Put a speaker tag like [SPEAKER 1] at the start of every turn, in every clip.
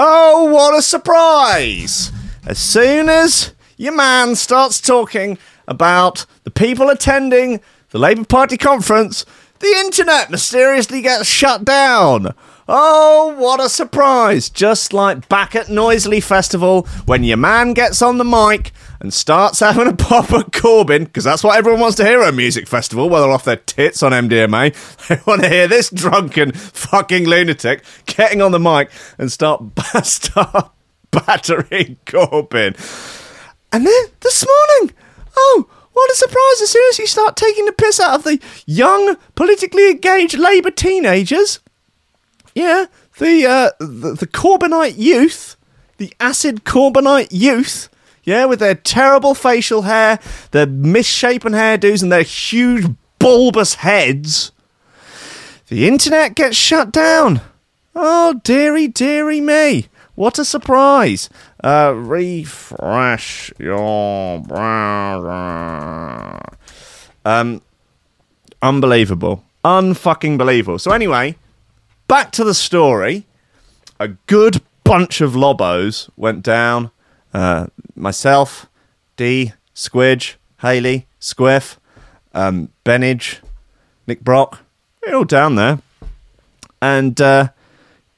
[SPEAKER 1] Oh, what a surprise! As soon as your man starts talking about the people attending the Labour Party conference, the internet mysteriously gets shut down. Oh, what a surprise! Just like back at Noisley Festival when your man gets on the mic and starts having a pop at Corbyn, because that's what everyone wants to hear at a music festival, whether off their tits on MDMA. They want to hear this drunken fucking lunatic getting on the mic and start, start battering Corbyn. And then this morning, oh, what a surprise! As soon as you start taking the piss out of the young, politically engaged Labour teenagers, yeah, the, uh, the the Corbynite youth, the acid Corbynite youth, yeah, with their terrible facial hair, their misshapen hairdos, and their huge bulbous heads, the internet gets shut down. Oh, dearie, dearie me. What a surprise. Uh, refresh your browser. Um, unbelievable. Unfucking believable. So, anyway, back to the story. A good bunch of lobos went down. Uh, myself, D, Squidge, Haley, Squiff, um, Benage, Nick Brock. They're all down there. And uh,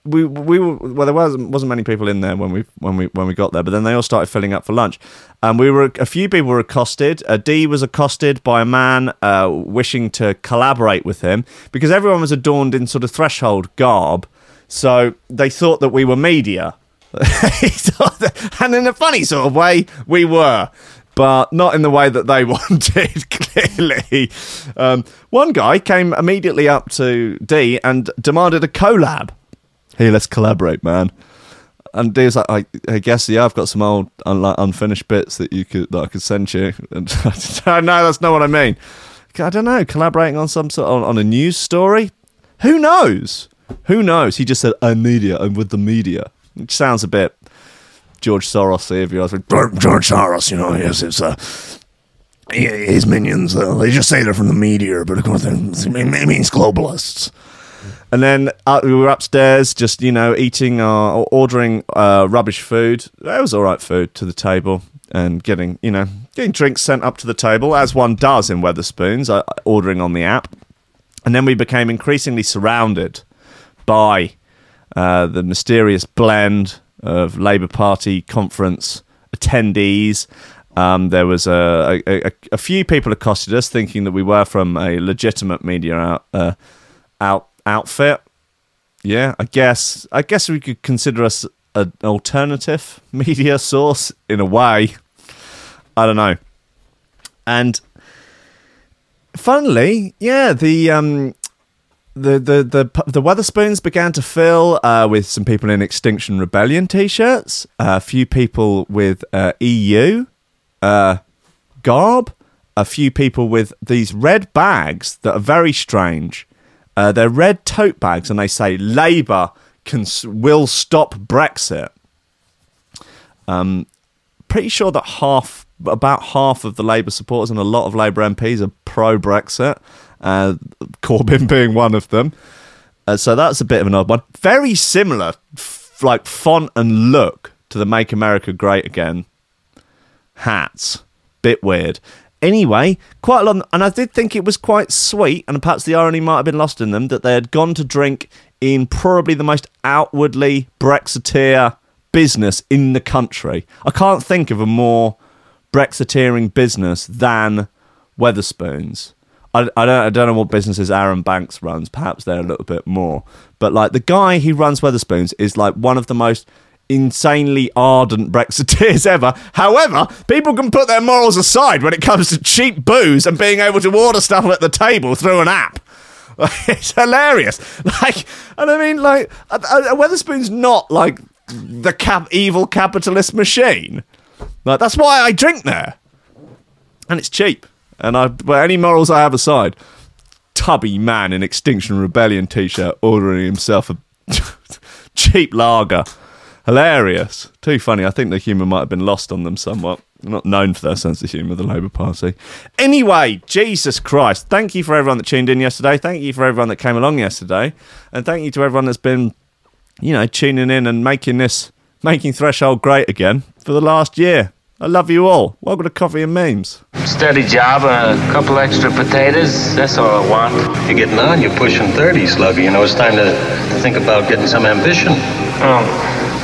[SPEAKER 1] we we were well there wasn't wasn't many people in there when we when we when we got there but then they all started filling up for lunch and we were a few people were accosted uh, d was accosted by a man uh, wishing to collaborate with him because everyone was adorned in sort of threshold garb so they thought that we were media and in a funny sort of way we were but not in the way that they wanted, clearly. Um, one guy came immediately up to D and demanded a collab hey, let's collaborate, man. And Dave's like, I, I guess, yeah, I've got some old un- unfinished bits that you could that I could send you. And no, that's not what I mean. I don't know, collaborating on some sort of, on a news story. Who knows? Who knows? He just said, "I'm media. I'm with the media," which sounds a bit George Soros. If you ask me,
[SPEAKER 2] George Soros, you know, yes, it's uh, his minions. Uh, they just say they're from the media, but of course, it means globalists.
[SPEAKER 1] And then uh, we were upstairs, just you know, eating or ordering uh, rubbish food. That was all right food to the table, and getting you know, getting drinks sent up to the table as one does in Wetherspoons, uh, ordering on the app. And then we became increasingly surrounded by uh, the mysterious blend of Labour Party conference attendees. Um, there was a, a, a, few people accosted us, thinking that we were from a legitimate media out, uh, out outfit. Yeah, I guess I guess we could consider us an alternative media source in a way. I don't know. And funnily, yeah, the um the the the the Wetherspoons began to fill uh, with some people in Extinction Rebellion t-shirts, uh, a few people with uh, EU uh, garb, a few people with these red bags that are very strange. Uh, they're red tote bags, and they say Labour can will stop Brexit. Um, pretty sure that half, about half of the Labour supporters and a lot of Labour MPs are pro Brexit. Uh, Corbyn being one of them. Uh, so that's a bit of an odd one. Very similar, f- like font and look to the "Make America Great Again" hats. Bit weird. Anyway, quite a lot, and I did think it was quite sweet, and perhaps the irony might have been lost in them that they had gone to drink in probably the most outwardly Brexiteer business in the country. I can't think of a more Brexiteering business than Wetherspoons. I, I don't I don't know what businesses Arron Banks runs. Perhaps they're a little bit more, but like the guy who runs Wetherspoons is like one of the most insanely ardent Brexiteers ever. However, people can put their morals aside when it comes to cheap booze and being able to order stuff at the table through an app. it's hilarious. Like, and I mean, like, a not like the cap- evil capitalist machine. Like, that's why I drink there, and it's cheap. And I, but any morals I have aside, tubby man in Extinction Rebellion t-shirt ordering himself a cheap lager hilarious. Too funny. I think the humour might have been lost on them somewhat. Not known for their sense of humour, the Labour Party. Anyway, Jesus Christ. Thank you for everyone that tuned in yesterday. Thank you for everyone that came along yesterday. And thank you to everyone that's been you know, tuning in and making this, making Threshold great again for the last year. I love you all. Welcome to Coffee and Memes.
[SPEAKER 3] Steady job a couple extra potatoes. That's all I want.
[SPEAKER 4] You're getting on. You're pushing 30, Slugger. You know, it's time to, to think about getting some ambition.
[SPEAKER 3] Oh,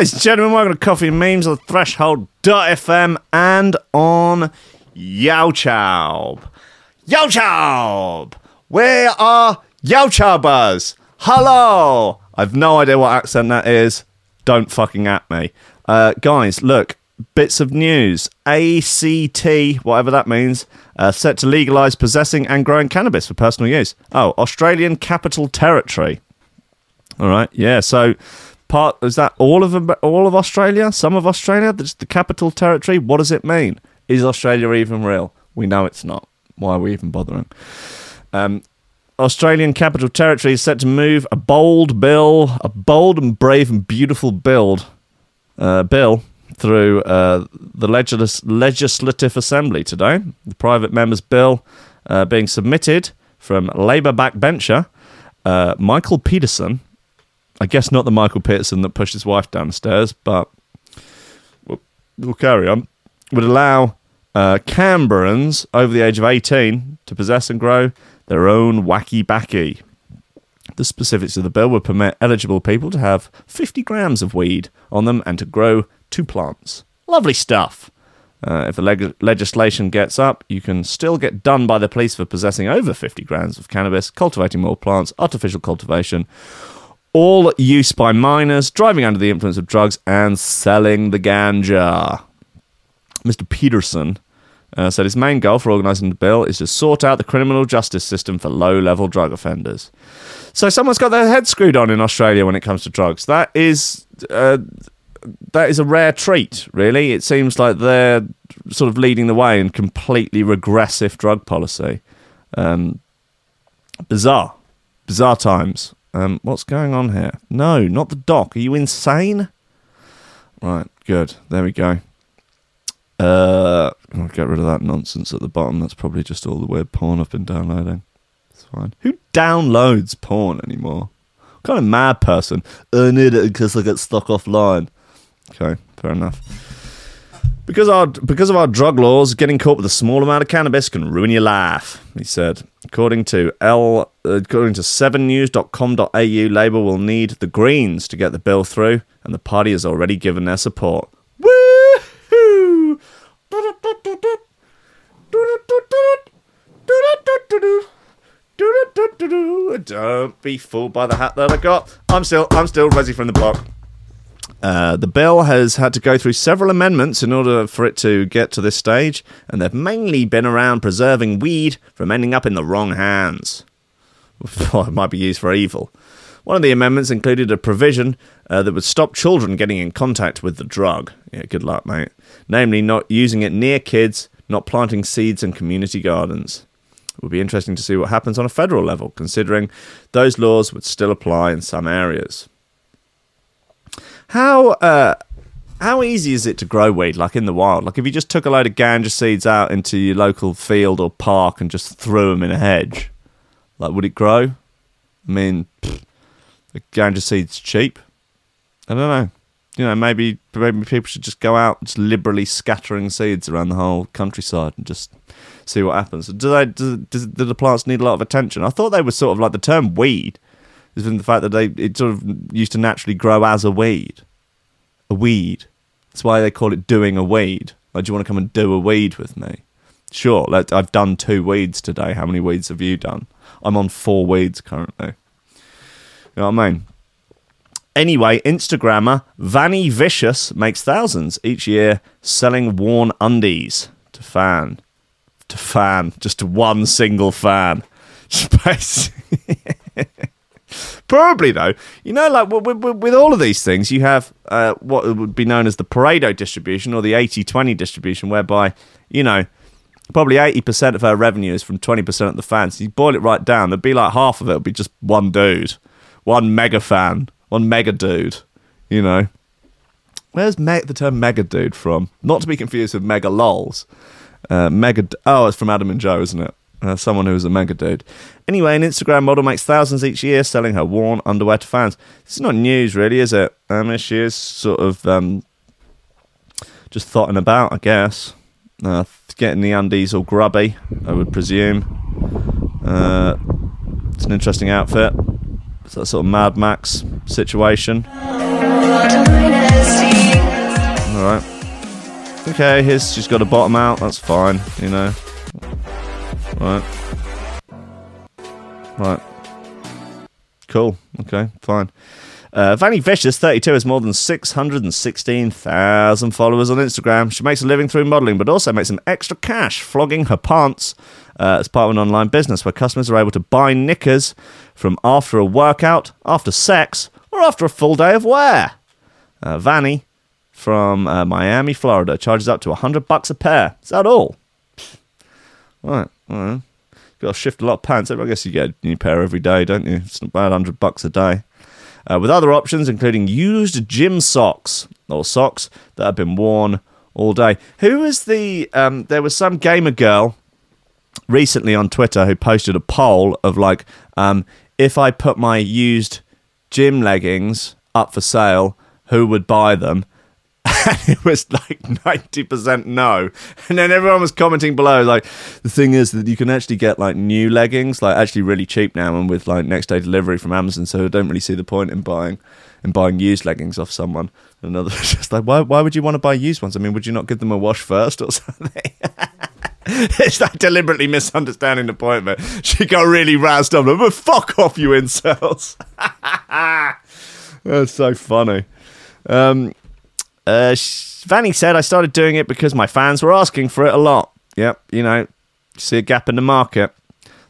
[SPEAKER 1] Ladies and gentlemen, welcome to Coffee and Memes on Threshold.fm and on YouTube. YouTube! Where are YouTubers? Hello! I've no idea what accent that is. Don't fucking at me. Uh, guys, look, bits of news. ACT, whatever that means, uh, set to legalise possessing and growing cannabis for personal use. Oh, Australian Capital Territory. All right, yeah. So, part is that all of all of Australia? Some of Australia? That's the capital territory. What does it mean? Is Australia even real? We know it's not. Why are we even bothering? Um, Australian Capital Territory is set to move a bold bill, a bold and brave and beautiful build uh, bill through uh, the legis- Legislative Assembly today. The private members' bill uh, being submitted from Labour backbencher uh, Michael Pettersson. I guess not the Michael Peterson that pushed his wife downstairs, but we'll, we'll carry on. Would allow uh, Canberrans over the age of 18 to possess and grow their own wacky backy. The specifics of the bill would permit eligible people to have 50 grams of weed on them and to grow two plants. Lovely stuff. Uh, if the leg- legislation gets up, you can still get done by the police for possessing over 50 grams of cannabis, cultivating more plants, artificial cultivation, all use by minors, driving under the influence of drugs, and selling the ganja. Mr. Pettersson uh, said his main goal for organising the bill is to sort out the criminal justice system for low level drug offenders. So someone's got their head screwed on in Australia when it comes to drugs. That is. Uh, that is a rare treat, really. It seems like they're sort of leading the way in completely regressive drug policy. Um, bizarre, bizarre times. Um, what's going on here? No, not the doc. Are you insane? Right, good. There we go. Uh, I'll get rid of that nonsense at the bottom. That's probably just all the weird porn I've been downloading. It's fine. Who downloads porn anymore? What kind of mad person? I need it because I get stuck offline. Okay, fair enough. Because our because of our drug laws, getting caught with a small amount of cannabis can ruin your life. He said, according to L, uh, according to 7news.com.au, Labour will need the Greens to get the bill through, and the party has already given their support. Woo-hoo! Don't be fooled by the hat that I got. I'm still I'm still ready from the block. Uh, the bill has had to go through several amendments in order for it to get to this stage, and they've mainly been around preserving weed from ending up in the wrong hands. Well, it might be used for evil. One of the amendments included a provision uh, that would stop children getting in contact with the drug. Yeah, good luck, mate. Namely, not using it near kids, not planting seeds in community gardens. It would be interesting to see what happens on a federal level, considering those laws would still apply in some areas. How uh, how easy is it to grow weed, like in the wild? Like if you just took a load of ganja seeds out into your local field or park and just threw them in a hedge, like would it grow? I mean, the ganja seed's cheap. I don't know. You know, maybe maybe people should just go out just liberally scattering seeds around the whole countryside and just see what happens. Do they do, do the plants need a lot of attention? I thought they were sort of like the term weed is from the fact that they it sort of used to naturally grow as a weed, a weed. That's why they call it doing a weed. Like, do you want to come and do a weed with me? Sure. Let, I've done two weeds today. How many weeds have you done? I'm on four weeds currently. You know what I mean? Anyway, Instagrammer Vanny Vicious makes thousands each year selling worn undies to fan. To fan. Just to one single fan. Basically, Probably though, you know, like with, with, with all of these things, you have uh, what would be known as the Pareto distribution or the 80-20 distribution, whereby you know probably eighty percent of her revenue is from twenty percent of the fans. You boil it right down, there'd be like half of it would be just one dude, one mega fan, one mega dude. You know, where's me- the term mega dude from? Not to be confused with mega lols. Uh, mega. D- oh, it's from Adam and Joe, isn't it? Uh, someone who is a mega dude. Anyway, an Instagram model makes thousands each year selling her worn underwear to fans. This is not news, really, is it? I mean, she is sort of um, just thoughting about, I guess. Uh, getting the undies all grubby, I would presume. Uh, it's an interesting outfit. It's that sort of Mad Max situation. All right. Okay, here's she's got a bottom out. That's fine, you know. Right. Right. Cool. Okay, fine. Uh, Vanny Vicious, 32, has more than 616,000 followers on Instagram. She makes a living through modeling, but also makes some extra cash flogging her pants uh, as part of an online business where customers are able to buy knickers from after a workout, after sex, or after a full day of wear. Uh, Vanny from uh, Miami, Florida, charges up to 100 bucks a pair. Is that all? All right. Got to shift a lot of pants. I guess you get a new pair every day, don't you? It's about bad, 100 bucks a day. Uh, with other options, including used gym socks or socks that have been worn all day. Who was the. Um, there was some gamer girl recently on Twitter who posted a poll of like, um, if I put my used gym leggings up for sale, who would buy them? And it was like 90% no. And then everyone was commenting below, like, the thing is that you can actually get like new leggings, like actually really cheap now and with like next day delivery from Amazon. So I don't really see the point in buying in buying used leggings off someone. Another just like, why, why would you want to buy used ones? I mean, would you not give them a wash first or something? it's like deliberately misunderstanding the point, but she got really roused up. Like, but fuck off, you incels. That's so funny. Um, uh, Vanny said, I started doing it because my fans were asking for it a lot. Yep, you know, see a gap in the market.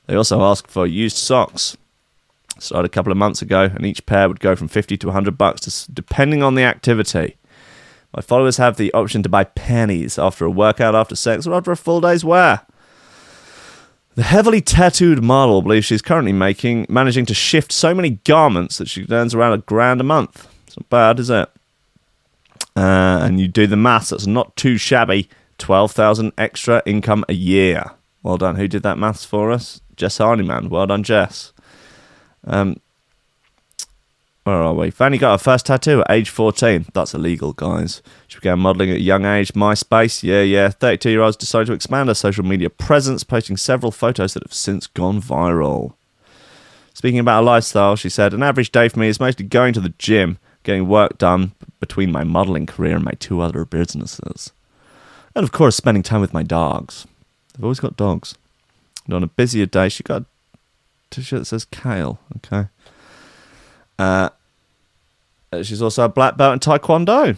[SPEAKER 1] They also asked for used socks. Started a couple of months ago, and each pair would go from 50 to 100 bucks, depending on the activity. My followers have the option to buy panties after a workout, after sex, or after a full day's wear. The heavily tattooed model believes she's currently making managing to shift so many garments that she earns around a grand a month. It's not bad, is it? Uh, and you do the maths, that's not too shabby. 12,000 extra income a year. Well done. Who did that maths for us? Jess Hardyman. Well done, Jess. Um, where are we? Fanny got her first tattoo at age 14. That's illegal, guys. She began modelling at a young age. MySpace, yeah, yeah. 32 year olds decided to expand her social media presence, posting several photos that have since gone viral. Speaking about her lifestyle, she said, An average day for me is mostly going to the gym, getting work done between my modelling career and my two other businesses. And of course, spending time with my dogs. I've always got dogs. And on a busier day, she got a t shirt that says Kale. Okay. Uh, she's also a black belt in Taekwondo.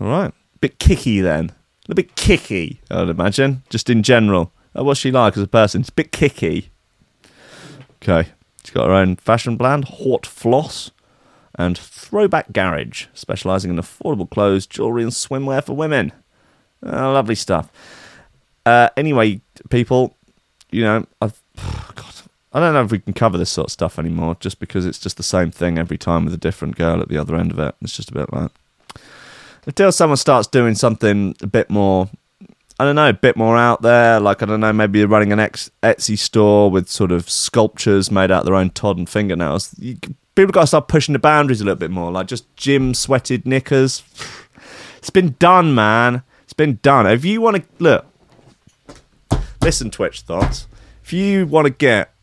[SPEAKER 1] All right. Bit kicky then. A bit kicky, I'd imagine, just in general. Uh, what's she like as a person? It's a bit kicky. Okay. She's got her own fashion brand, Hort Floss, and Throwback Garage, specialising in affordable clothes, jewellery, and swimwear for women. Uh, lovely stuff. Uh, anyway, people, you know, I've, God, I don't know if we can cover this sort of stuff anymore, just because it's just the same thing every time with a different girl at the other end of it. It's just a bit like until someone starts doing something a bit more. I don't know, a bit more out there. Like I don't know, maybe running an Etsy store with sort of sculptures made out of their own Todd and fingernails. You, people got to start pushing the boundaries a little bit more. Like just gym sweated knickers. It's been done, man. It's been done. If you want to look, listen, Twitch thoughts. If you want to get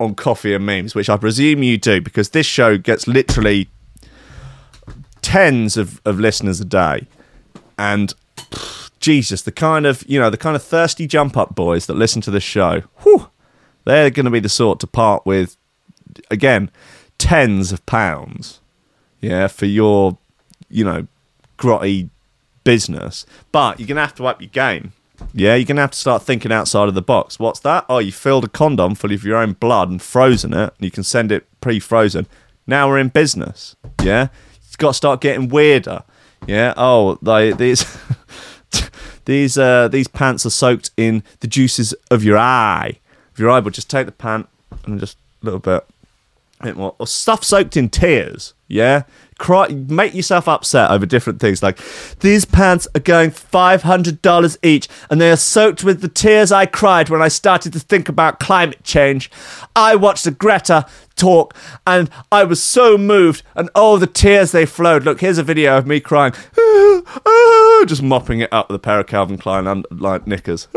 [SPEAKER 1] on coffee and memes, which I presume you do, because this show gets literally tens of, of listeners a day, and Jesus, the kind of you know the kind of thirsty jump up boys that listen to this show, whew, they're going to be the sort to part with again tens of pounds, yeah, for your you know grotty business. But you're going to have to up your game. Yeah, you're going to have to start thinking outside of the box. What's that? Oh, you filled a condom full of your own blood and frozen it. And you can send it pre frozen. Now we're in business. Yeah, it's got to start getting weirder. Yeah. Oh, they, these these uh, these pants are soaked in the juices of your eye. Of your eye, but just take the pant and just a little bit, or stuff soaked in tears. Yeah. Cry, make yourself upset over different things. Like these pants are going five hundred dollars each, and they are soaked with the tears I cried when I started to think about climate change. I watched the Greta talk, and I was so moved, and oh, the tears they flowed. Look, here's a video of me crying, just mopping it up with a pair of Calvin Klein like knickers,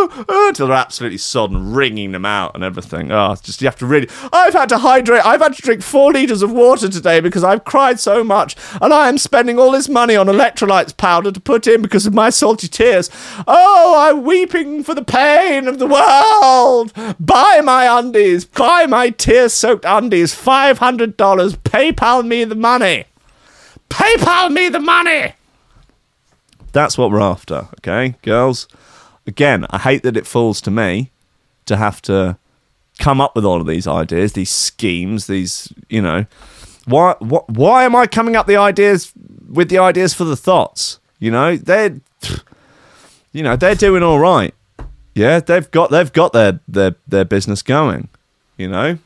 [SPEAKER 1] Uh, until they're absolutely sodden, wringing them out and everything. Oh, just you have to really. I've had to hydrate. I've had to drink four liters of water today because I've cried so much, and I am spending all this money on electrolytes powder to put in because of my salty tears. Oh, I'm weeping for the pain of the world. Buy my undies. Buy my tear-soaked undies. Five hundred dollars. PayPal me the money. PayPal me the money. That's what we're after, okay, girls? Again, I hate that it falls to me to have to come up with all of these ideas, these schemes, these, you know. Why what why am I coming up the ideas with the ideas for the thoughts? You know, they're you know, they're doing all right. Yeah, they've got they've got their their their business going, you know.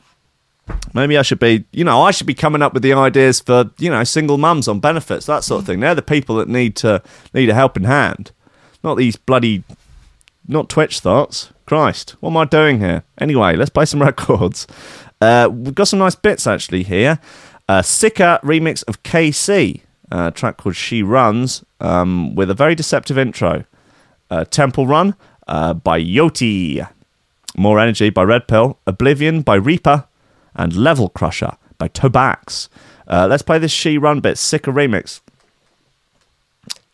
[SPEAKER 1] Maybe I should be, you know, I should be coming up with the ideas for, you know, single mums on benefits, that sort of thing. They're the people that need to need a helping hand, not these bloody, not Twitch thoughts. Christ, what am I doing here? Anyway, let's play some records. Uh, we've got some nice bits actually here. A Sika remix of KC, a track called She Runs, um, with a very deceptive intro. Uh, Temple Run uh, by Yoti. More Energy by Red Pill. Oblivion by Reaper and Level Crusher by Tobax. Uh, let's play this She Run bit, Sicker remix.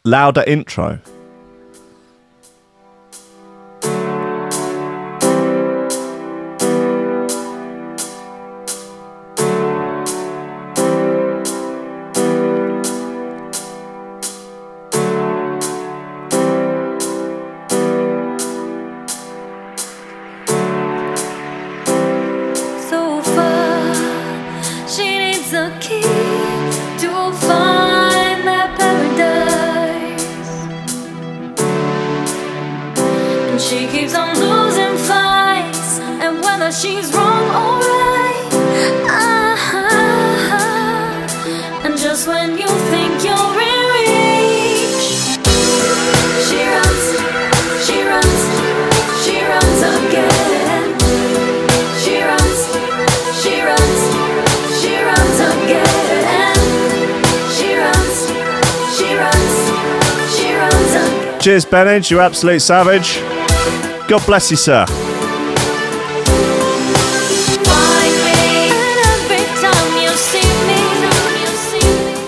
[SPEAKER 1] Louder intro. Cheers, Benage, you absolute savage. God bless you, sir.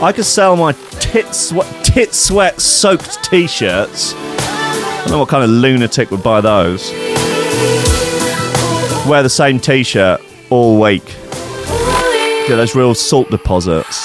[SPEAKER 1] I could sell my tit sweat, tit sweat soaked t-shirts. I don't know what kind of lunatic would buy those. Wear the same t-shirt all week. Get those real salt deposits.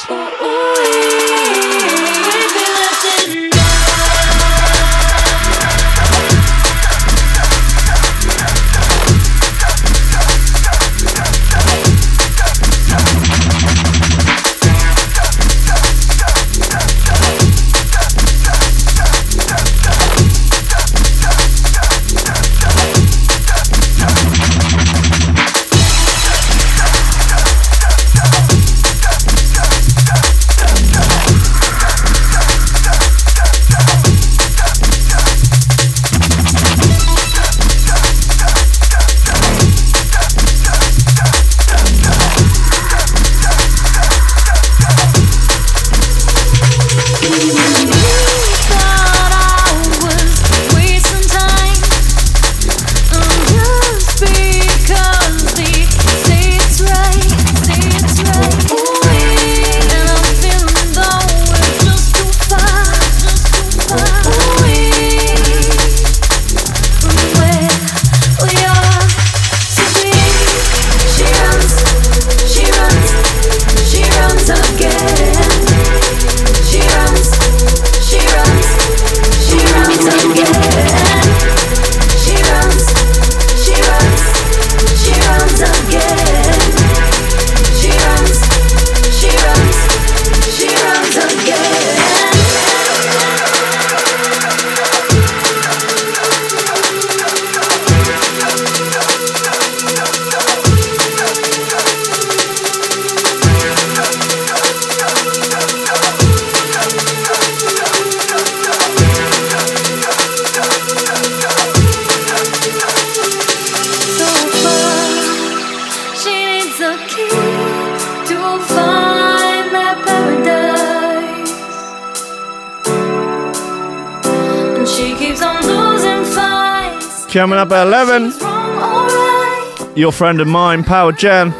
[SPEAKER 1] Coming up at 11,
[SPEAKER 5] She's wrong or right.
[SPEAKER 1] your friend and mine, Power Jen,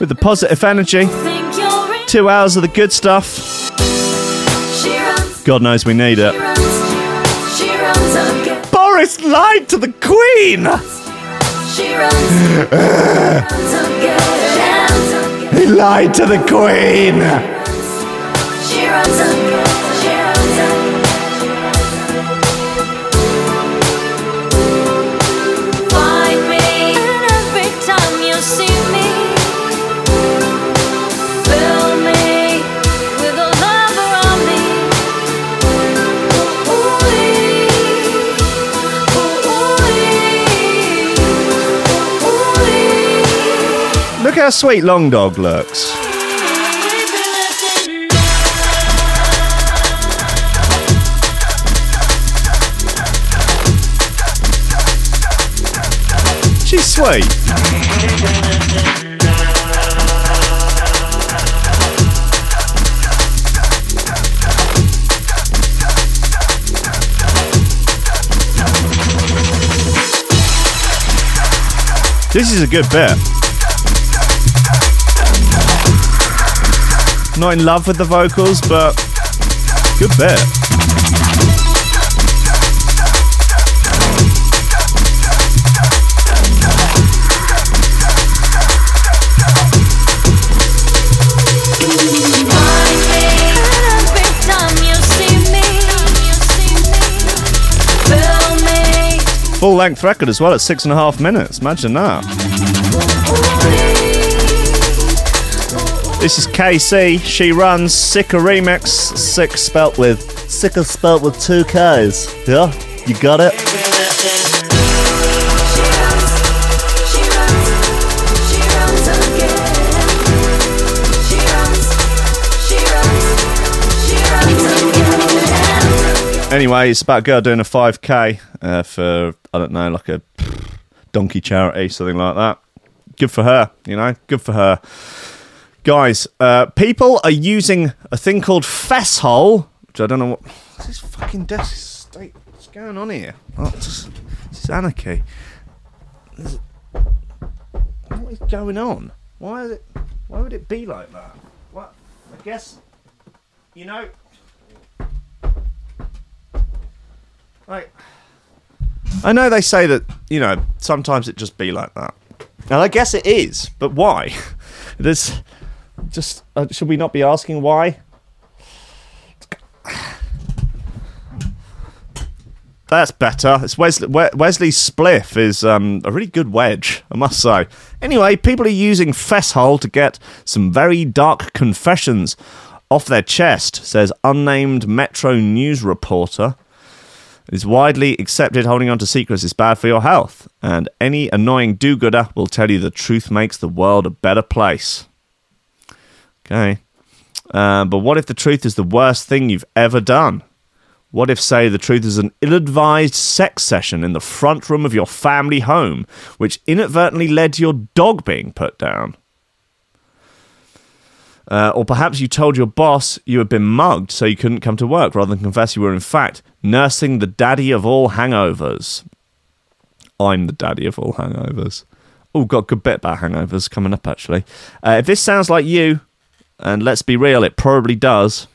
[SPEAKER 1] with the positive energy. Two hours of the good stuff. God knows we need it. Boris lied to the Queen! He lied to the Queen! How sweet Long Dog looks. She's sweet. This is a good bit. Not in love with the vocals, but good bit. Full length record as well at six and a half minutes. Imagine that. This is KC. She runs Sicker remix. Sick spelt with Sicker spelt with two K's. Yeah, you got it. Anyway, it's about a girl doing a 5k uh, for I don't know, like a donkey charity, something like that. Good for her, you know. Good for her. Guys, uh, people are using a thing called Fesshole, which I don't know what. What's this fucking desk state? What's going on here? Oh, it's anarchy. Is it- What is going on? Why is it? Why would it be like that? What? I guess. You know. Like. I know they say that you know sometimes it just be like that, and I guess it is. But why? There's just uh, should we not be asking why? That's better. It's Wesley. Wesley Spliff is um, a really good wedge, I must say. Anyway, people are using Fesshole to get some very dark confessions off their chest, says unnamed Metro News reporter. It is widely accepted holding on to secrets is bad for your health, and any annoying do gooder will tell you the truth makes the world a better place. Okay. Uh, but what if the truth is the worst thing you've ever done? What if, say, the truth is an ill advised sex session in the front room of your family home, which inadvertently led to your dog being put down? Uh, or perhaps you told your boss you had been mugged so you couldn't come to work rather than confess you were, in fact, nursing the daddy of all hangovers. I'm the daddy of all hangovers. Oh, got a good bit about hangovers coming up, actually. Uh, if this sounds like you, and let's be real, it probably does.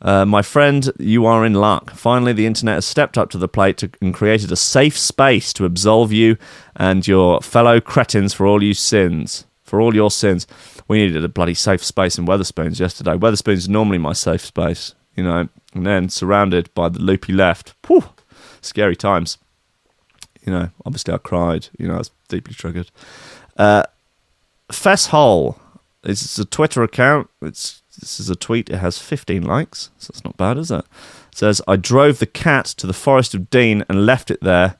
[SPEAKER 1] Uh, my friend, you are in luck. Finally, the internet has stepped up to the plate to, and created a safe space to absolve you and your fellow cretins for all you sins. For all your sins. We needed a bloody safe space in Wetherspoons yesterday. Wetherspoons is normally my safe space, you know, and then surrounded by the loopy left. Whew, scary times. You know, obviously I cried. You know, I was deeply triggered. Uh, Fesshole. This is a Twitter account. It's this is a tweet. It has 15 likes, so it's not bad, is it? it says I drove the cat to the Forest of Dean and left it there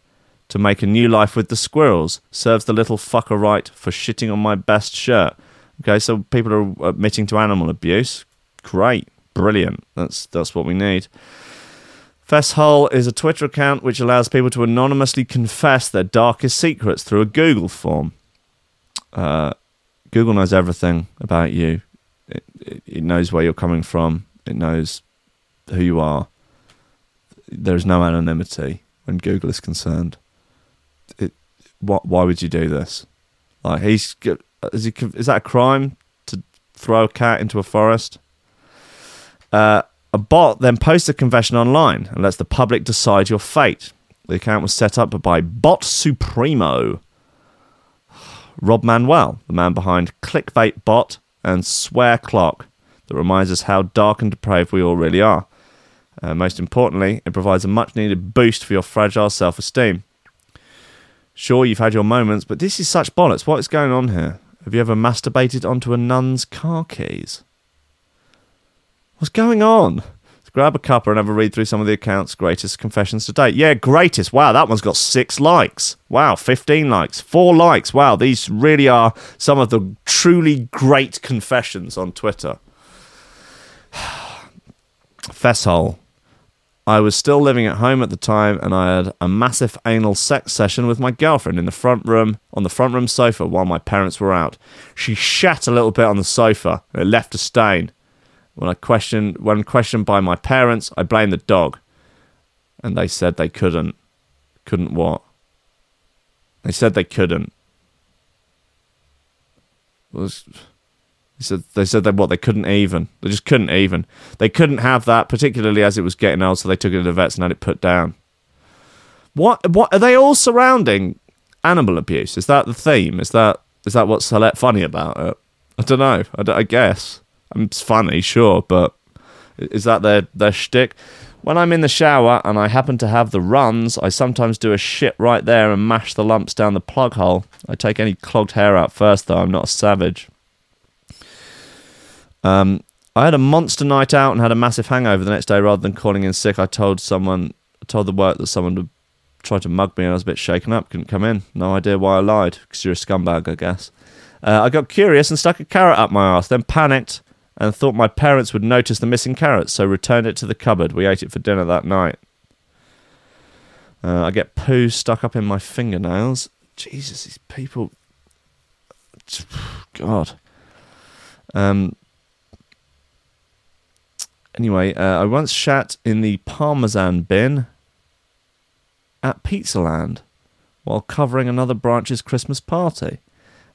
[SPEAKER 1] to make a new life with the squirrels. Serves the little fucker right for shitting on my best shirt. Okay, so people are admitting to animal abuse. Great, brilliant. That's that's what we need. Fesshole is a Twitter account which allows people to anonymously confess their darkest secrets through a Google form. Uh, Google knows everything about you. It, it, it knows where you're coming from. It knows who you are. There's no anonymity. when Google is concerned. It, what? Why would you do this? Like he's is he is that a crime to throw a cat into a forest? Uh, a bot then posts a confession online and lets the public decide your fate. The account was set up by Bot Supremo. Rob Manuel, the man behind Clickbait Bot and Swear Clock, that reminds us how dark and depraved we all really are. Uh, most importantly, it provides a much needed boost for your fragile self esteem. Sure, you've had your moments, but this is such bollocks. What is going on here? Have you ever masturbated onto a nun's car keys? What's going on? Grab a cuppa and have a read through some of the account's greatest confessions to date. Yeah, greatest. Wow, that one's got six likes. Wow, 15 likes. Four likes. Wow, these really are some of the truly great confessions on Twitter. Fesshole. I was still living at home at the time and I had a massive anal sex session with my girlfriend in the front room on the front room sofa while my parents were out. She shat a little bit on the sofa it left a stain. When I questioned when questioned by my parents, I blamed the dog. And they said they couldn't. Couldn't what? They said they couldn't. Was they said they said that what they couldn't even. They just couldn't even. They couldn't have that, particularly as it was getting old, so they took it to the vets and had it put down. What what are they all surrounding animal abuse? Is that the theme? Is that is that what's so funny about it? I don't know. I, don't- I guess it's funny, sure, but is that their their shtick? When I'm in the shower and I happen to have the runs, I sometimes do a shit right there and mash the lumps down the plug hole. I take any clogged hair out first, though. I'm not a savage. Um, I had a monster night out and had a massive hangover the next day. Rather than calling in sick, I told someone, I told the work that someone would try to mug me, and I was a bit shaken up. Couldn't come in. No idea why I lied. Because you're a scumbag, I guess. Uh, I got curious and stuck a carrot up my ass. Then panicked and thought my parents would notice the missing carrot, so returned it to the cupboard. We ate it for dinner that night. Uh, I get poo stuck up in my fingernails. Jesus, these people. God. Um. Anyway, uh, I once shat in the parmesan bin at Pizzaland while covering another branch's Christmas party.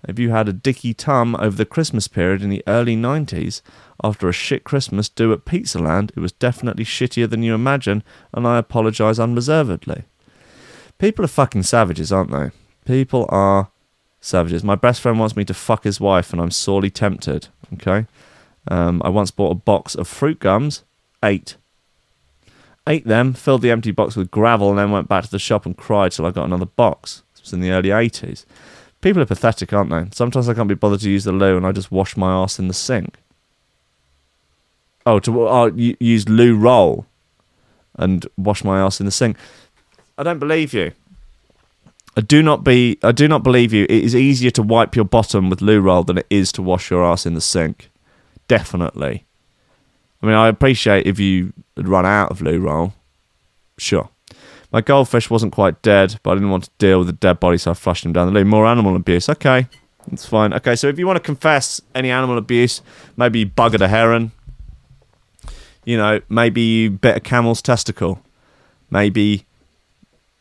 [SPEAKER 1] If you had a dicky tum over the Christmas period in the early 90s, after a shit Christmas do at Pizzaland, it was definitely shittier than you imagine, and I apologise unreservedly. People are fucking savages, aren't they? People are savages. My best friend wants me to fuck his wife, and I'm sorely tempted. Okay? Um, I once bought a box of fruit gums, eight. Ate them, filled the empty box with gravel, and then went back to the shop and cried till I got another box. This was in the early 80s. People are pathetic, aren't they? Sometimes I can't be bothered to use the loo and I just wash my ass in the sink. Oh, to oh, uh, u- use loo roll and wash my ass in the sink. I don't believe you. I do not be. I do not believe you. It is easier to wipe your bottom with loo roll than it is to wash your ass in the sink. Definitely. I mean, I appreciate if you had run out of loo roll. Sure. My goldfish wasn't quite dead, but I didn't want to deal with the dead body, so I flushed him down the loo. More animal abuse. Okay, that's fine. Okay, so if you want to confess any animal abuse, maybe you buggered a heron. You know, maybe you bit a camel's testicle. Maybe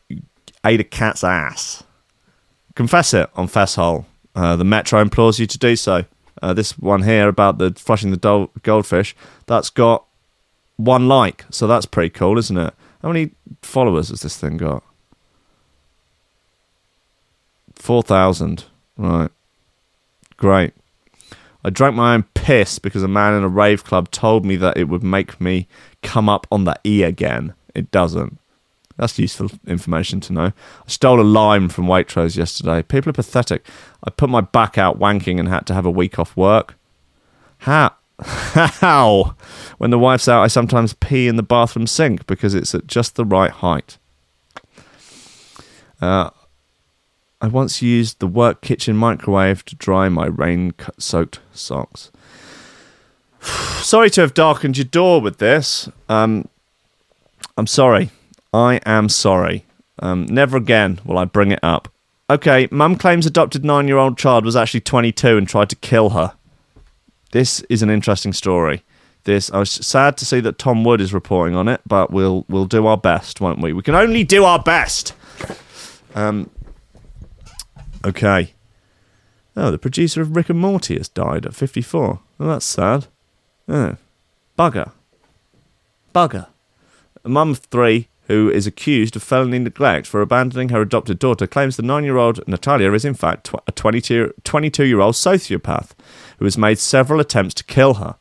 [SPEAKER 1] you ate a cat's ass. Confess it on Fesshole. Uh, the Metro implores you to do so. Uh, this one here about the flushing the dol- goldfish, that's got one like, so that's pretty cool, isn't it? How many followers has this thing got? 4,000. Right. Great. I drank my own piss because a man in a rave club told me that it would make me come up on the E again. It doesn't. That's useful information to know. I stole a lime from Waitrose yesterday. People are pathetic. I put my back out wanking and had to have a week off work. How? How? When the wife's out, I sometimes pee in the bathroom sink because it's at just the right height. Uh, I once used the work kitchen microwave to dry my rain soaked socks. sorry to have darkened your door with this. Um, I'm sorry. I am sorry. Um, never again will I bring it up. Okay, mum claims adopted nine year old child was actually 22 and tried to kill her. This is an interesting story. this. I was sad to see that Tom Wood is reporting on it, but we'll we'll do our best, won't we? We can only do our best. Um. Okay. Oh, the producer of Rick and Morty has died at 54. Well, that's sad. Oh, bugger. Bugger. Mum of three who is accused of felony neglect for abandoning her adopted daughter claims the nine year old Natalia is in fact a 22 year old sociopath who has made several attempts to kill her.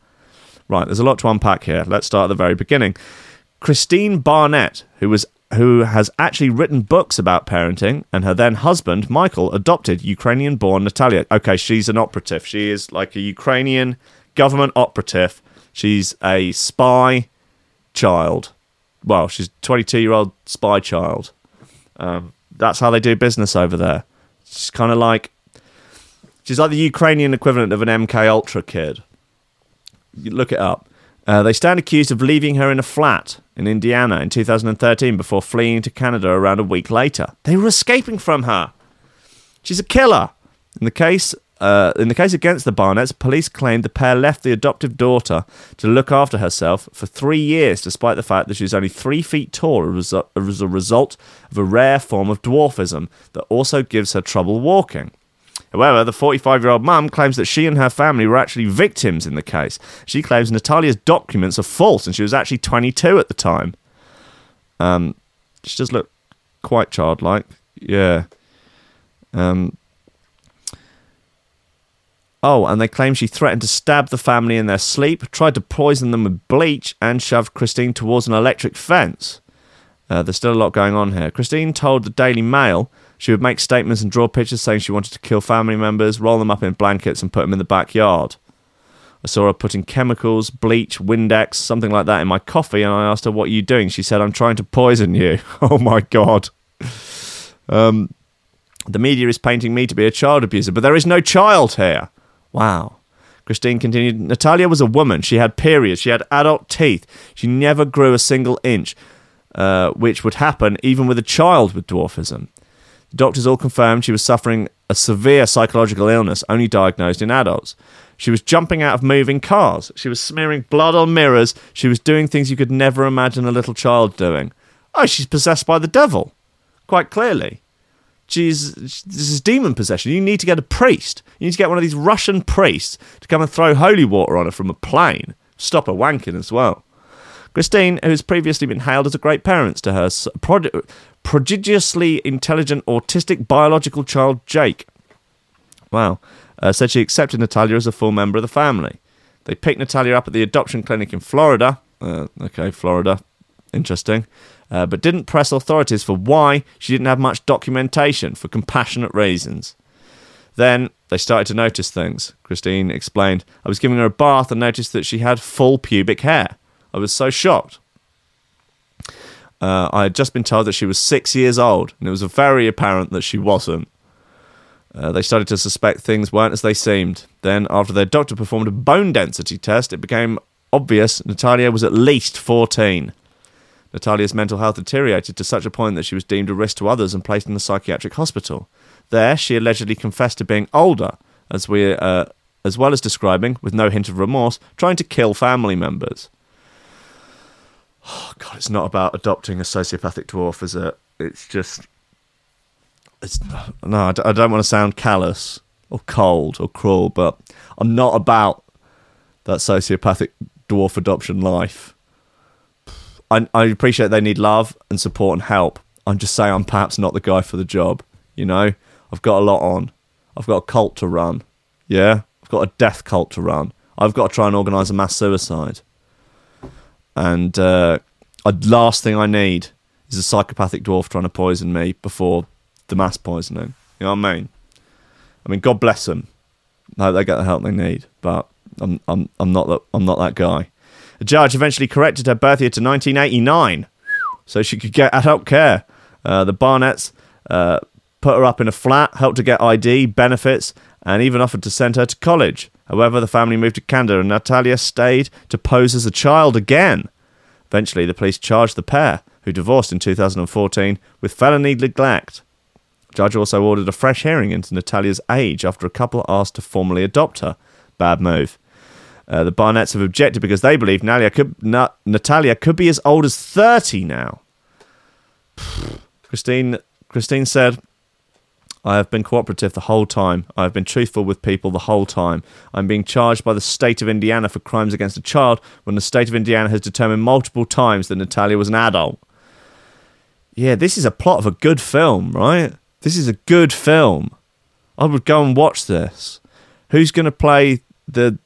[SPEAKER 1] Right, there's a lot to unpack here. Let's start at the very beginning. Christine Barnett, who was who has actually written books about parenting, and her then husband, Michael, adopted Ukrainian born Natalia. Okay, she's an operative. She is like a Ukrainian government operative. She's a spy child. Well, she's a 22 year old spy child. Um, that's how they do business over there. She's kind of like, she's like the Ukrainian equivalent of an MK Ultra kid. You look it up. Uh, they stand accused of leaving her in a flat in Indiana in 2013 before fleeing to Canada around a week later. They were escaping from her. She's a killer. In the case, uh, in the case against the Barnetts, police claimed the pair left the adoptive daughter to look after herself for three years, despite the fact that she was only three feet tall as a, result of a rare form of dwarfism that also gives her trouble walking. However, the 45 year old mum claims that she and her family were actually victims in the case. She claims Natalia's documents are false and she was actually 22 at the time. Um, she does look quite childlike. Yeah. Um, oh, and they claim she threatened to stab the family in their sleep, tried to poison them with bleach, and shoved Christine towards an electric fence. Uh, there's still a lot going on here. Christine told the Daily Mail she would make statements and draw pictures saying she wanted to kill family members, roll them up in blankets, and put them in the backyard. I saw her putting chemicals, bleach, Windex, something like that in my coffee, and I asked her, What are you doing? She said, I'm trying to poison you. oh my God. Um, the media is painting me to be a child abuser, but there is no child here. Wow. Christine continued Natalia was a woman. She had periods. She had adult teeth. She never grew a single inch, uh, which would happen even with a child with dwarfism. The doctors all confirmed she was suffering a severe psychological illness, only diagnosed in adults. She was jumping out of moving cars. She was smearing blood on mirrors. She was doing things you could never imagine a little child doing. Oh, she's possessed by the devil. Quite clearly. She's, this is demon possession. You need to get a priest. You need to get one of these Russian priests to come and throw holy water on her from a plane. Stop her wanking as well. Christine, who has previously been hailed as a great parent to her prod- prodigiously intelligent autistic biological child Jake. Wow. Uh, said she accepted Natalia as a full member of the family. They picked Natalia up at the adoption clinic in Florida. Uh, okay, Florida. Interesting. Uh, but didn't press authorities for why she didn't have much documentation for compassionate reasons. Then they started to notice things. Christine explained, I was giving her a bath and noticed that she had full pubic hair. I was so shocked. Uh, I had just been told that she was six years old, and it was very apparent that she wasn't. Uh, they started to suspect things weren't as they seemed. Then, after their doctor performed a bone density test, it became obvious Natalia was at least 14. Natalia's mental health deteriorated to such a point that she was deemed a risk to others and placed in a psychiatric hospital. There, she allegedly confessed to being older, as we, uh, as well as describing, with no hint of remorse, trying to kill family members. Oh God, it's not about adopting a sociopathic dwarf, is it? It's just, it's no. I don't want to sound callous or cold or cruel, but I'm not about that sociopathic dwarf adoption life. I, I appreciate they need love and support and help. I'm just saying I'm perhaps not the guy for the job. You know, I've got a lot on. I've got a cult to run. Yeah, I've got a death cult to run. I've got to try and organise a mass suicide. And uh, the last thing I need is a psychopathic dwarf trying to poison me before the mass poisoning. You know what I mean? I mean, God bless them. I hope they get the help they need. But I'm I'm I'm not that I'm not that guy. A judge eventually corrected her birth year to 1989, so she could get adult care. Uh, the Barnetts uh, put her up in a flat, helped her get ID, benefits, and even offered to send her to college. However, the family moved to Canada, and Natalia stayed to pose as a child again. Eventually, the police charged the pair, who divorced in 2014, with felony neglect. Judge also ordered a fresh hearing into Natalia's age after a couple asked to formally adopt her. Bad move. Uh, the Barnetts have objected because they believe Natalia could, Na- Natalia could be as old as 30 now. Christine Christine said, I have been cooperative the whole time. I have been truthful with people the whole time. I'm being charged by the state of Indiana for crimes against a child when the state of Indiana has determined multiple times that Natalia was an adult. Yeah, this is a plot of a good film, right? This is a good film. I would go and watch this. Who's going to play the,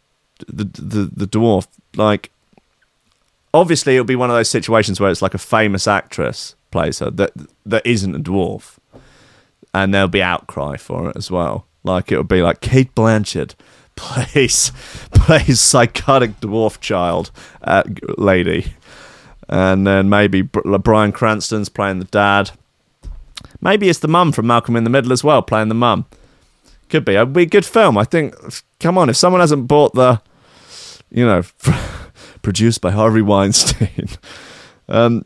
[SPEAKER 1] the the the dwarf? Like, obviously, it'll be one of those situations where it's like a famous actress plays her that that isn't a dwarf, and there'll be outcry for it as well. Like it'll be like Cate Blanchett plays plays psychotic dwarf child uh, lady, and then maybe Br- Bryan Cranston's playing the dad. Maybe it's the mum from Malcolm in the Middle as well, playing the mum. Could be. It'd be a good film. I think. Come on, if someone hasn't bought the, you know, produced by Harvey Weinstein. Um,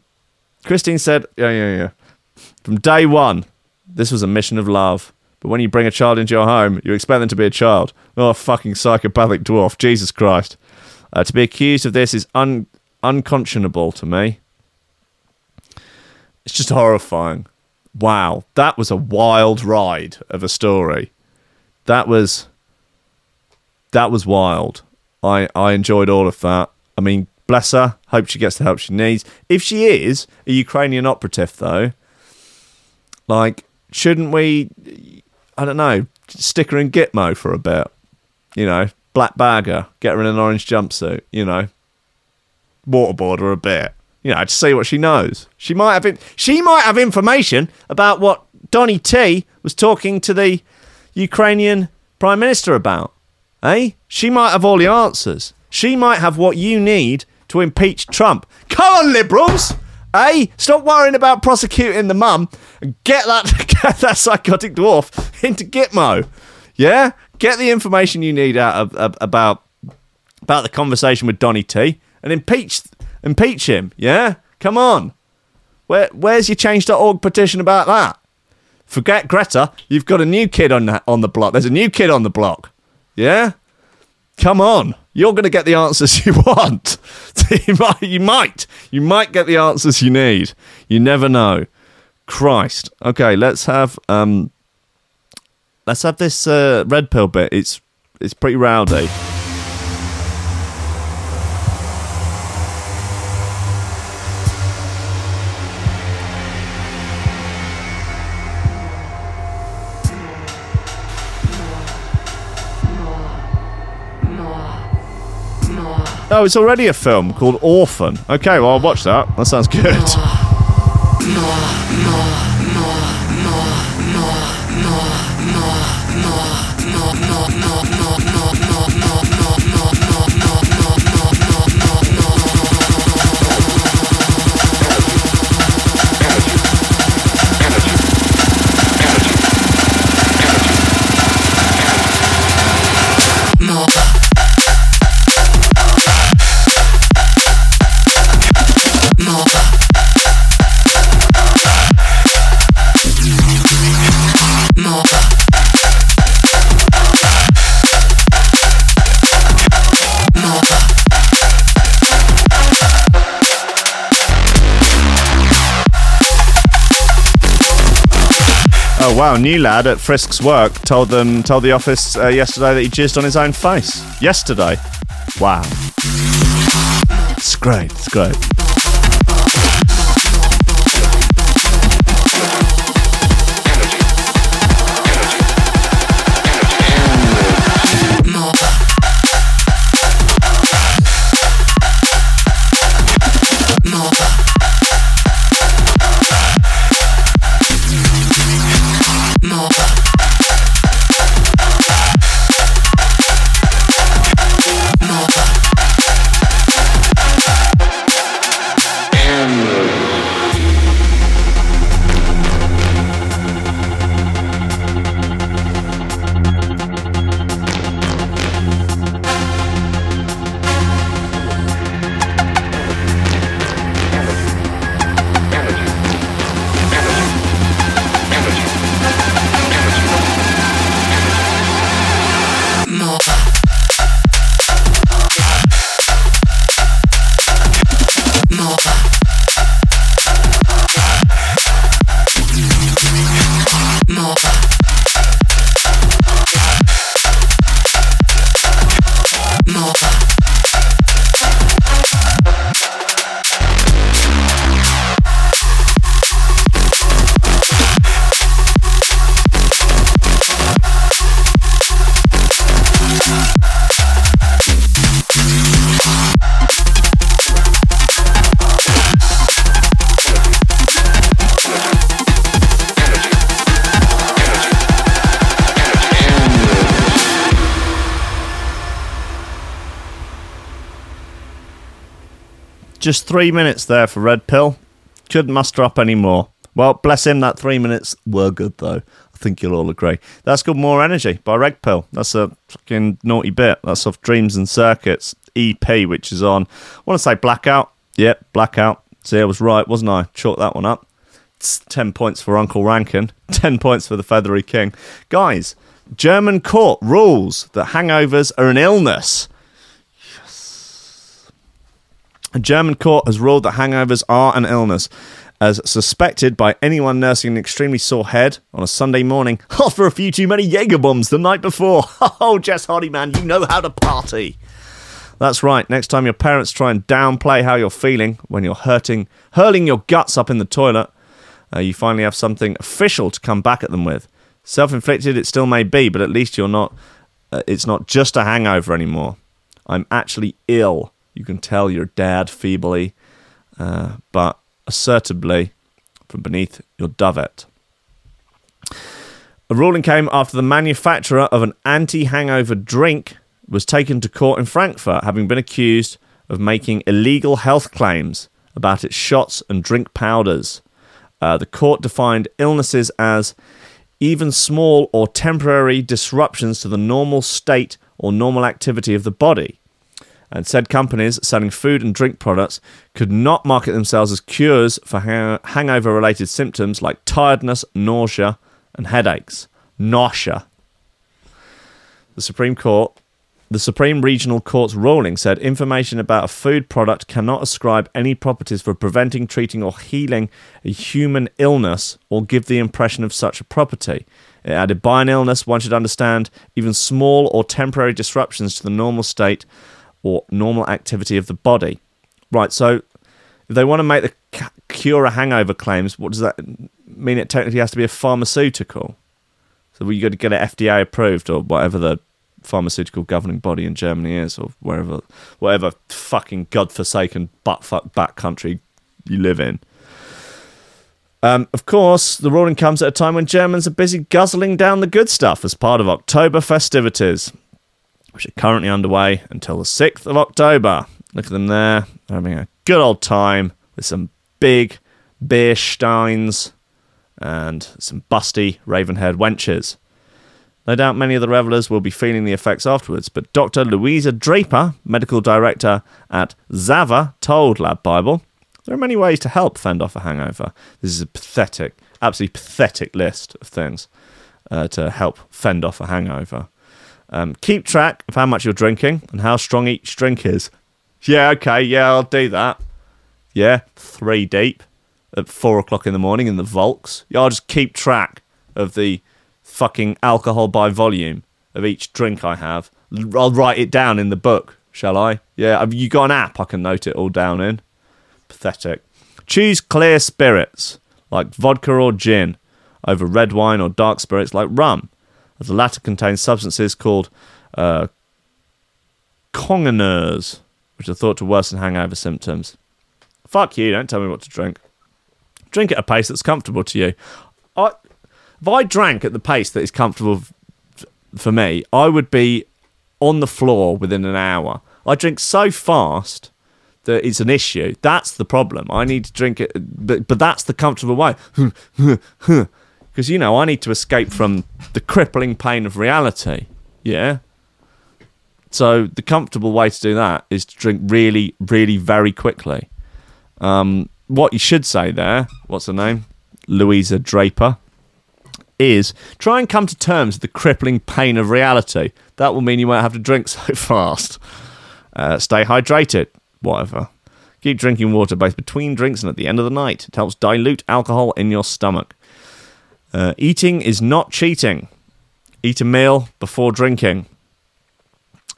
[SPEAKER 1] Christine said, yeah, yeah, yeah. From day one, this was a mission of love. But when you bring a child into your home, you expect them to be a child. Oh, fucking psychopathic dwarf. Jesus Christ. Uh, to be accused of this is un- unconscionable to me. It's just horrifying. Wow. That was a wild ride of a story. That was. That was wild. I, I enjoyed all of that. I mean, bless her. Hope she gets the help she needs. If she is a Ukrainian operative, though, like, shouldn't we, I don't know, stick her in Gitmo for a bit? You know, black bagger, get her in an orange jumpsuit, you know, waterboard her a bit. You know, to see what she knows. She might have in- she might have information about what Donny T was talking to the Ukrainian Prime Minister about. Eh? She might have all the answers. She might have what you need to impeach Trump. Come on, liberals! Eh? Stop worrying about prosecuting the mum and get that get that psychotic dwarf into Gitmo. Yeah? Get the information you need out of, of about about the conversation with Donny T and impeach impeach him. Yeah? Come on. Where where's your change.org petition about that? Forget Greta. You've got a new kid on that on the block. There's a new kid on the block. Yeah? Come on. You're going to get the answers you want. you might you might you might get the answers you need. You never know. Christ. Okay, let's have um let's have this uh, red pill bit. It's it's pretty rowdy. Oh, it's already a film called Orphan. Okay, well, I'll watch that. That sounds good. Oh wow, new lad at Frisk's work told them told the office uh, yesterday that he jizzed on his own face. Yesterday. Wow. It's great. It's great. Just three minutes there for Red Pill. Couldn't muster up any more. Well, bless him, that three minutes were good though. I think you'll all agree. That's called More Energy by Red Pill. That's a fucking naughty bit. That's off Dreams and Circuits EP, which is on, I want to say Blackout. Yep, Blackout. See, I was right, wasn't I? Chalk that one up. It's 10 points for Uncle Rankin, 10 points for the Feathery King. Guys, German court rules that hangovers are an illness. A German court has ruled that hangovers are an illness, as suspected by anyone nursing an extremely sore head on a Sunday morning after a few too many Jaeger bombs the night before. Oh, Jess Hardy, man, you know how to party. That's right. Next time your parents try and downplay how you're feeling when you're hurting, hurling your guts up in the toilet, uh, you finally have something official to come back at them with. Self-inflicted, it still may be, but at least you're not. Uh, it's not just a hangover anymore. I'm actually ill. You can tell your dad feebly, uh, but assertively from beneath your dovet. A ruling came after the manufacturer of an anti hangover drink was taken to court in Frankfurt, having been accused of making illegal health claims about its shots and drink powders. Uh, the court defined illnesses as even small or temporary disruptions to the normal state or normal activity of the body. And said companies selling food and drink products could not market themselves as cures for hang- hangover related symptoms like tiredness, nausea, and headaches. Nausea. The Supreme Court the Supreme Regional Court's ruling said information about a food product cannot ascribe any properties for preventing, treating, or healing a human illness or give the impression of such a property. It added by an illness, one should understand even small or temporary disruptions to the normal state or normal activity of the body. Right, so if they want to make the cure a hangover claims, what does that mean? It technically has to be a pharmaceutical. So you got to get it FDA approved or whatever the pharmaceutical governing body in Germany is, or wherever, whatever fucking godforsaken butt fuck back country you live in. Um, of course, the ruling comes at a time when Germans are busy guzzling down the good stuff as part of October festivities, which are currently underway until the 6th of October. Look at them there, They're having a good old time with some big beer steins and some busty raven haired wenches. No doubt many of the revelers will be feeling the effects afterwards, but Dr. Louisa Draper, medical director at Zava, told LADbible there are many ways to help fend off a hangover. This is a pathetic, absolutely pathetic list of things uh, to help fend off a hangover. Um, keep track of how much you're drinking and how strong each drink is. Yeah, okay, yeah, I'll do that. Yeah, three deep at four o'clock in the morning in the Volks. Yeah, I'll just keep track of the fucking alcohol by volume of each drink I have. I'll write it down in the book, shall I? Yeah, have you got an app I can note it all down in? Pathetic. Choose clear spirits, like vodka or gin, over red wine or dark spirits like rum, the latter contains substances called uh, congeners, which are thought to worsen hangover symptoms. Fuck you, don't tell me what to drink. Drink at a pace that's comfortable to you. I, if I drank at the pace that is comfortable for me, I would be on the floor within an hour. I drink so fast that it's an issue. That's the problem. I need to drink it, but, but that's the comfortable way. Because, you know, I need to escape from the crippling pain of reality. Yeah. So the comfortable way to do that is to drink really, really very quickly. Um, what you should say there, what's her name? Louisa Draper, is try and come to terms with the crippling pain of reality. That will mean you won't have to drink so fast. Uh, stay hydrated, whatever. Keep drinking water both between drinks and at the end of the night. It helps dilute alcohol in your stomach. Uh, eating is not cheating. Eat a meal before drinking,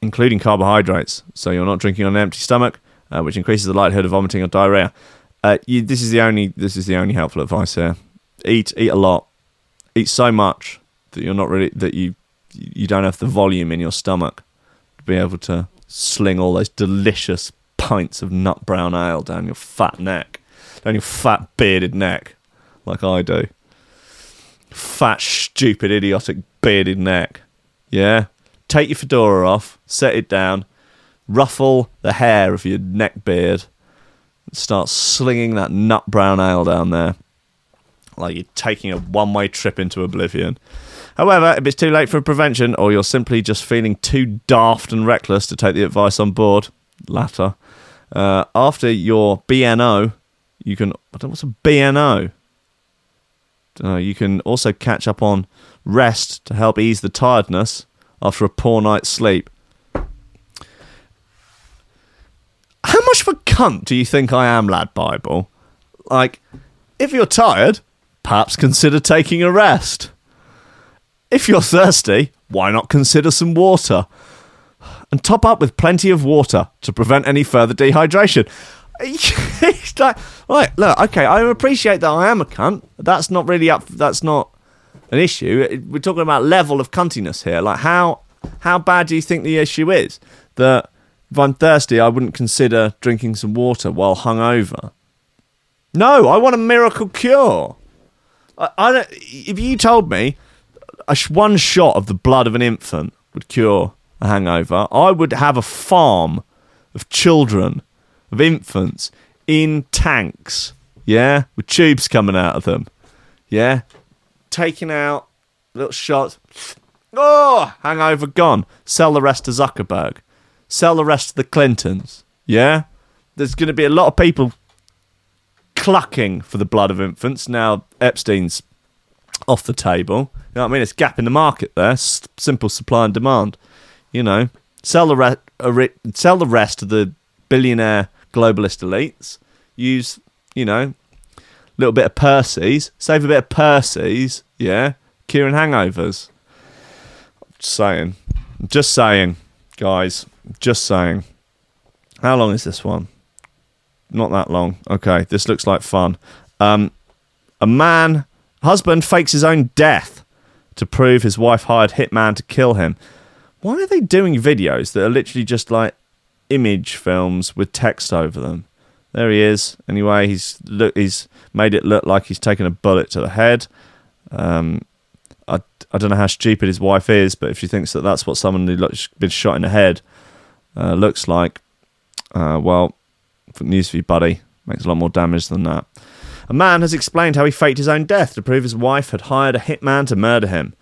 [SPEAKER 1] including carbohydrates. So you're not drinking on an empty stomach, uh, which increases the likelihood of vomiting or diarrhea. Uh, you, this is the only this is the only helpful advice here. Eat eat a lot. Eat so much that you're not really that you you don't have the volume in your stomach to be able to sling all those delicious pints of nut brown ale down your fat neck, down your fat bearded neck, like I do. Fat, stupid, idiotic bearded neck. Yeah? Take your fedora off, set it down, ruffle the hair of your neck beard, Start slinging that nut brown ale down there. Like you're taking a one way trip into oblivion. However, if it's too late for prevention or you're simply just feeling too daft and reckless to take the advice on board, latter, uh, after your BNO, you can. I don't know what's a BNO? Uh, you can also catch up on rest to help ease the tiredness after a poor night's sleep. How much of a cunt do you think I am, LADbible? Like, if you're tired, perhaps consider taking a rest. If you're thirsty, why not consider some water? And top up with plenty of water to prevent any further dehydration. It's like, right, look, okay, I appreciate that I am a cunt. That's not really up. That's not an issue. We're talking about level of cuntiness here. Like, how how bad do you think the issue is? That if I'm thirsty, I wouldn't consider drinking some water while hungover. No, I want a miracle cure. I, I don't, if you told me a one shot of the blood of an infant would cure a hangover, I would have a farm of children, of infants in tanks, yeah, with tubes coming out of them, yeah, taking out little shots. Oh, hangover gone. Sell the rest to Zuckerberg. Sell the rest to the Clintons. Yeah, there's going to be a lot of people clucking for the blood of infants now. Epstein's off the table. You know what I mean? It's gap in the market there. S- simple supply and demand. You know, sell the re- uh, ri- sell the rest to the billionaire globalist elites. Use you know, a little bit of Percy's. Save a bit of Percy's. Yeah, curing hangovers. Just saying. Just saying, guys. Just saying. How long is this one? Not that long. Okay, this looks like fun. Um, a man, husband fakes his own death to prove his wife hired hitman to kill him. Why are they doing videos that are literally just like image films with text over them? There he is. Anyway, he's look. He's made it look like he's taken a bullet to the head. Um, I, I don't know how stupid his wife is, but if she thinks that that's what someone who's been shot in the head uh, looks like, uh, well, news for you, buddy. Makes a lot more damage than that. A man has explained how he faked his own death to prove his wife had hired a hitman to murder him.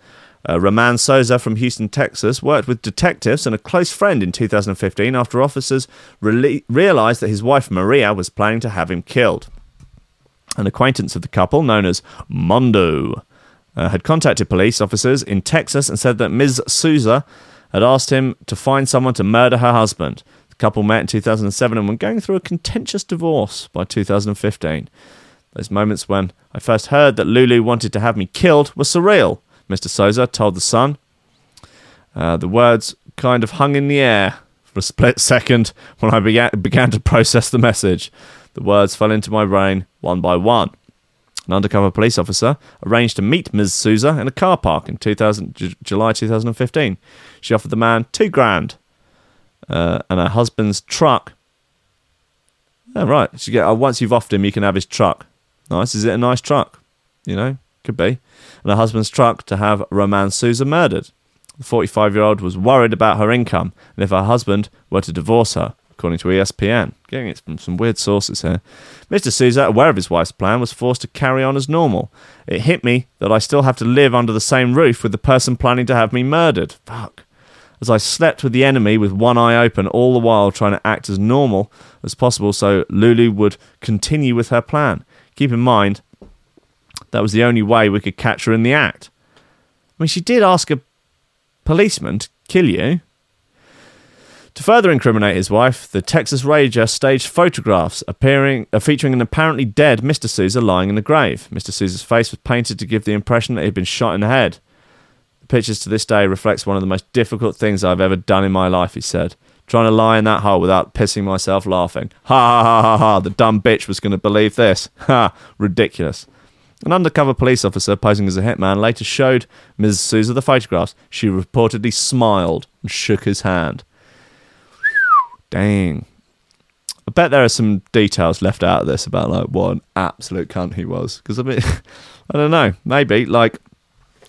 [SPEAKER 1] Uh, Roman Souza from Houston, Texas, worked with detectives and a close friend in 2015 after officers rele- realized that his wife Maria was planning to have him killed. An acquaintance of the couple, known as Mondo, uh, had contacted police officers in Texas and said that Ms. Souza had asked him to find someone to murder her husband. The couple met in 2007 and were going through a contentious divorce by 2015. Those moments when I first heard that Lulu wanted to have me killed were surreal, Mr. Souza told The Sun. Uh, the words kind of hung in the air for a split second when I began, began to process the message. The words fell into my brain one by one. An undercover police officer arranged to meet Ms. Souza in a car park in 2000, J- July 2015. She offered the man two grand uh, and her husband's truck. Oh, right. She get, uh, once you've offered him, you can have his truck. Nice. Is it a nice truck? You know, could be. And her husband's truck to have Roman Souza murdered. The 45 year old was worried about her income and if her husband were to divorce her, according to ESPN. Getting it from some weird sources here. Mr. Souza, aware of his wife's plan, was forced to carry on as normal. It hit me that I still have to live under the same roof with the person planning to have me murdered. Fuck. As I slept with the enemy with one eye open, all the while trying to act as normal as possible so Lulu would continue with her plan. Keep in mind, that was the only way we could catch her in the act. I mean, she did ask a policeman to kill you. To further incriminate his wife, the Texas Ranger staged photographs appearing, uh, featuring an apparently dead Mr. Souza lying in the grave. Mr. Souza's face was painted to give the impression that he had been shot in the head. The pictures to this day reflects one of the most difficult things I've ever done in my life, he said. Trying to lie in that hole without pissing myself laughing. Ha ha ha ha ha, the dumb bitch was going to believe this. Ha, ridiculous. An undercover police officer posing as a hitman later showed Ms. Souza the photographs. She reportedly smiled and shook his hand. Dang. I bet there are some details left out of this about like what an absolute cunt he was. Because I mean, I don't know. Maybe like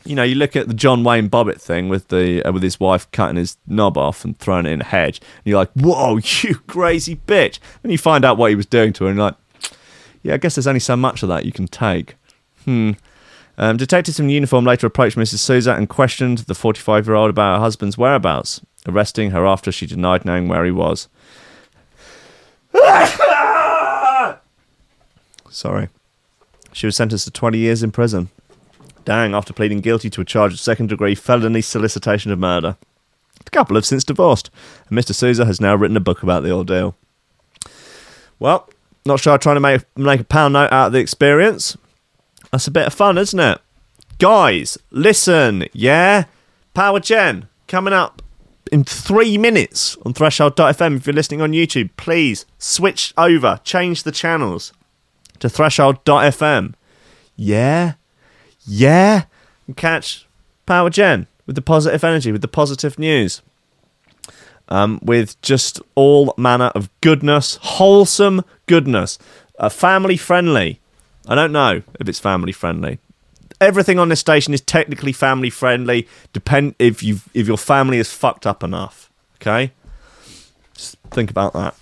[SPEAKER 1] you know, you look at the John Wayne Bobbitt thing with the uh, with his wife cutting his knob off and throwing it in a hedge, and you're like, "Whoa, you crazy bitch!" And you find out what he was doing to her, and like, "Yeah, I guess there's only so much of that you can take." Hmm. Um, detectives in uniform later approached Mrs. Souza and questioned the 45 year old about her husband's whereabouts, arresting her after she denied knowing where he was. Sorry. She was sentenced to 20 years in prison. Dang, after pleading guilty to a charge of second degree felony solicitation of murder. The couple have since divorced, and Mr. Souza has now written a book about the ordeal. Well, not sure I'm trying to make, make a pound note out of the experience. That's a bit of fun, isn't it? Guys, listen, yeah? Power Gen coming up in three minutes on Threshold.fm. If you're listening on YouTube, please switch over, change the channels to Threshold.fm. Yeah? Yeah? And catch Power Gen with the positive energy, with the positive news. Um, with just all manner of goodness, wholesome goodness, uh, family friendly. I don't know if it's family friendly. Everything on this station is technically family friendly. Depend if you if your family is fucked up enough. Okay, just think about that,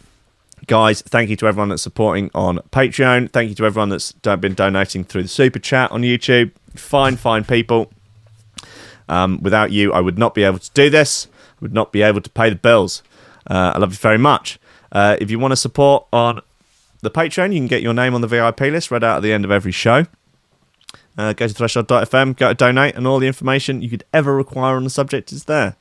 [SPEAKER 1] guys. Thank you to everyone that's supporting on Patreon. Thank you to everyone that's been donating through the super chat on YouTube. Fine, fine people. Um, without you, I would not be able to do this. I would not be able to pay the bills. Uh, I love you very much. Uh, if you want to support on the Patreon, you can get your name on the VIP list read out at the end of every show. Uh, go to threshold.fm, go to donate, and all the information you could ever require on the subject is there.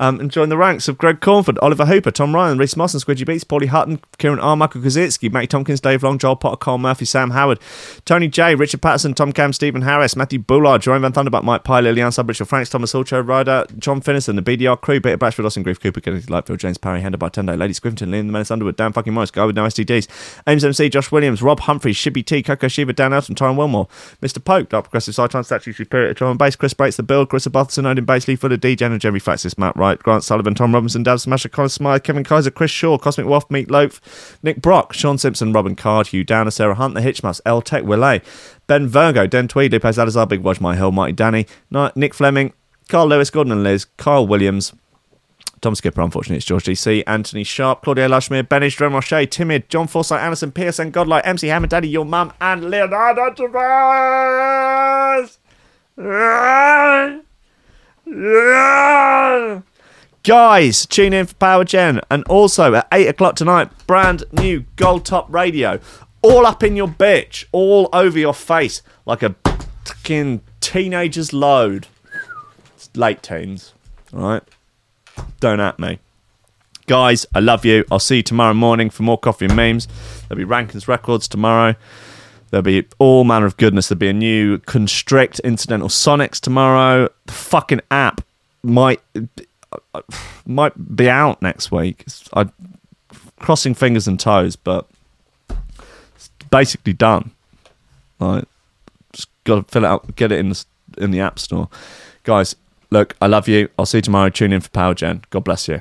[SPEAKER 1] Um, and join the ranks of Greg Cornford, Oliver Hooper, Tom Ryan, Reese Moss and Squidgy Beats, Paulie Hutton, Kieran R. Michael Kazitsky, Matty Tompkins, Dave Long, Joel Potter, Cole Murphy, Sam Howard, Tony J, Richard Patterson, Tom Cam, Stephen Harris, Matthew Bullard, Jerome Van Thunderbuck, Mike Pye, Lilian Subbridge, Franks, Thomas Hulcho, Ryder, John Finnison, the BDR crew, Peter Blatchford, Austin Grief, Cooper, Kennedy Lightfield, James Parry, Hender Bartendo, Lady Scrivington, Liam the Menace Underwood, Dan fucking Morris, Guy with no STDs, Ames MC, Josh Williams, Rob Humphrey, Shibby T, Coco Shiva, Dan Elton, Tyron Wilmore, Mr. Pope, Dark Progressive Sideline Statue, Superior, Drum and Bass, Chris Breaks The Bill, Chris Butterson, Odin Basley, Fuller D, Jen and Jeremy Flaxis, Matt Grant Sullivan, Tom Robinson, Dab Smasher, Connor Smythe, Kevin Kaiser, Chris Shaw, Cosmic Waff, Meatloaf, Nick Brock, Sean Simpson, Robin Card, Hugh Downer, Sarah Hunt, The Hitchmas, L Tech, Willay, Ben Virgo, Den Tweed, Lopez Adazar, Big Watch, My Hill, Mighty Danny, Nick Fleming, Carl Lewis, Gordon and Liz, Kyle Williams, Tom Skipper, unfortunately, it's George DC, Anthony Sharp, Claudia Lushmere, Benish, Roche, Timid, John Forsyth, Anderson, Pearson, Godlike, MC Hammer, Daddy, Your Mum, and Leonardo Tavares! Guys, tune in for Power Gen. And also at 8 o'clock tonight, brand new Gold Top Radio. All up in your bitch, all over your face, like a fucking teenager's load. It's late teens, alright? Don't at me. Guys, I love you. I'll see you tomorrow morning for more coffee and memes. There'll be Rankins Records tomorrow. There'll be all manner of goodness. There'll be a new Constrict Incidental Sonics tomorrow. The fucking app might might be out next week. I crossing fingers and toes, but it's basically done. Like, just got to fill it out, get it in the in the app store. Guys, look, I love you. I'll see you tomorrow. Tune in for Power Gen. God bless you.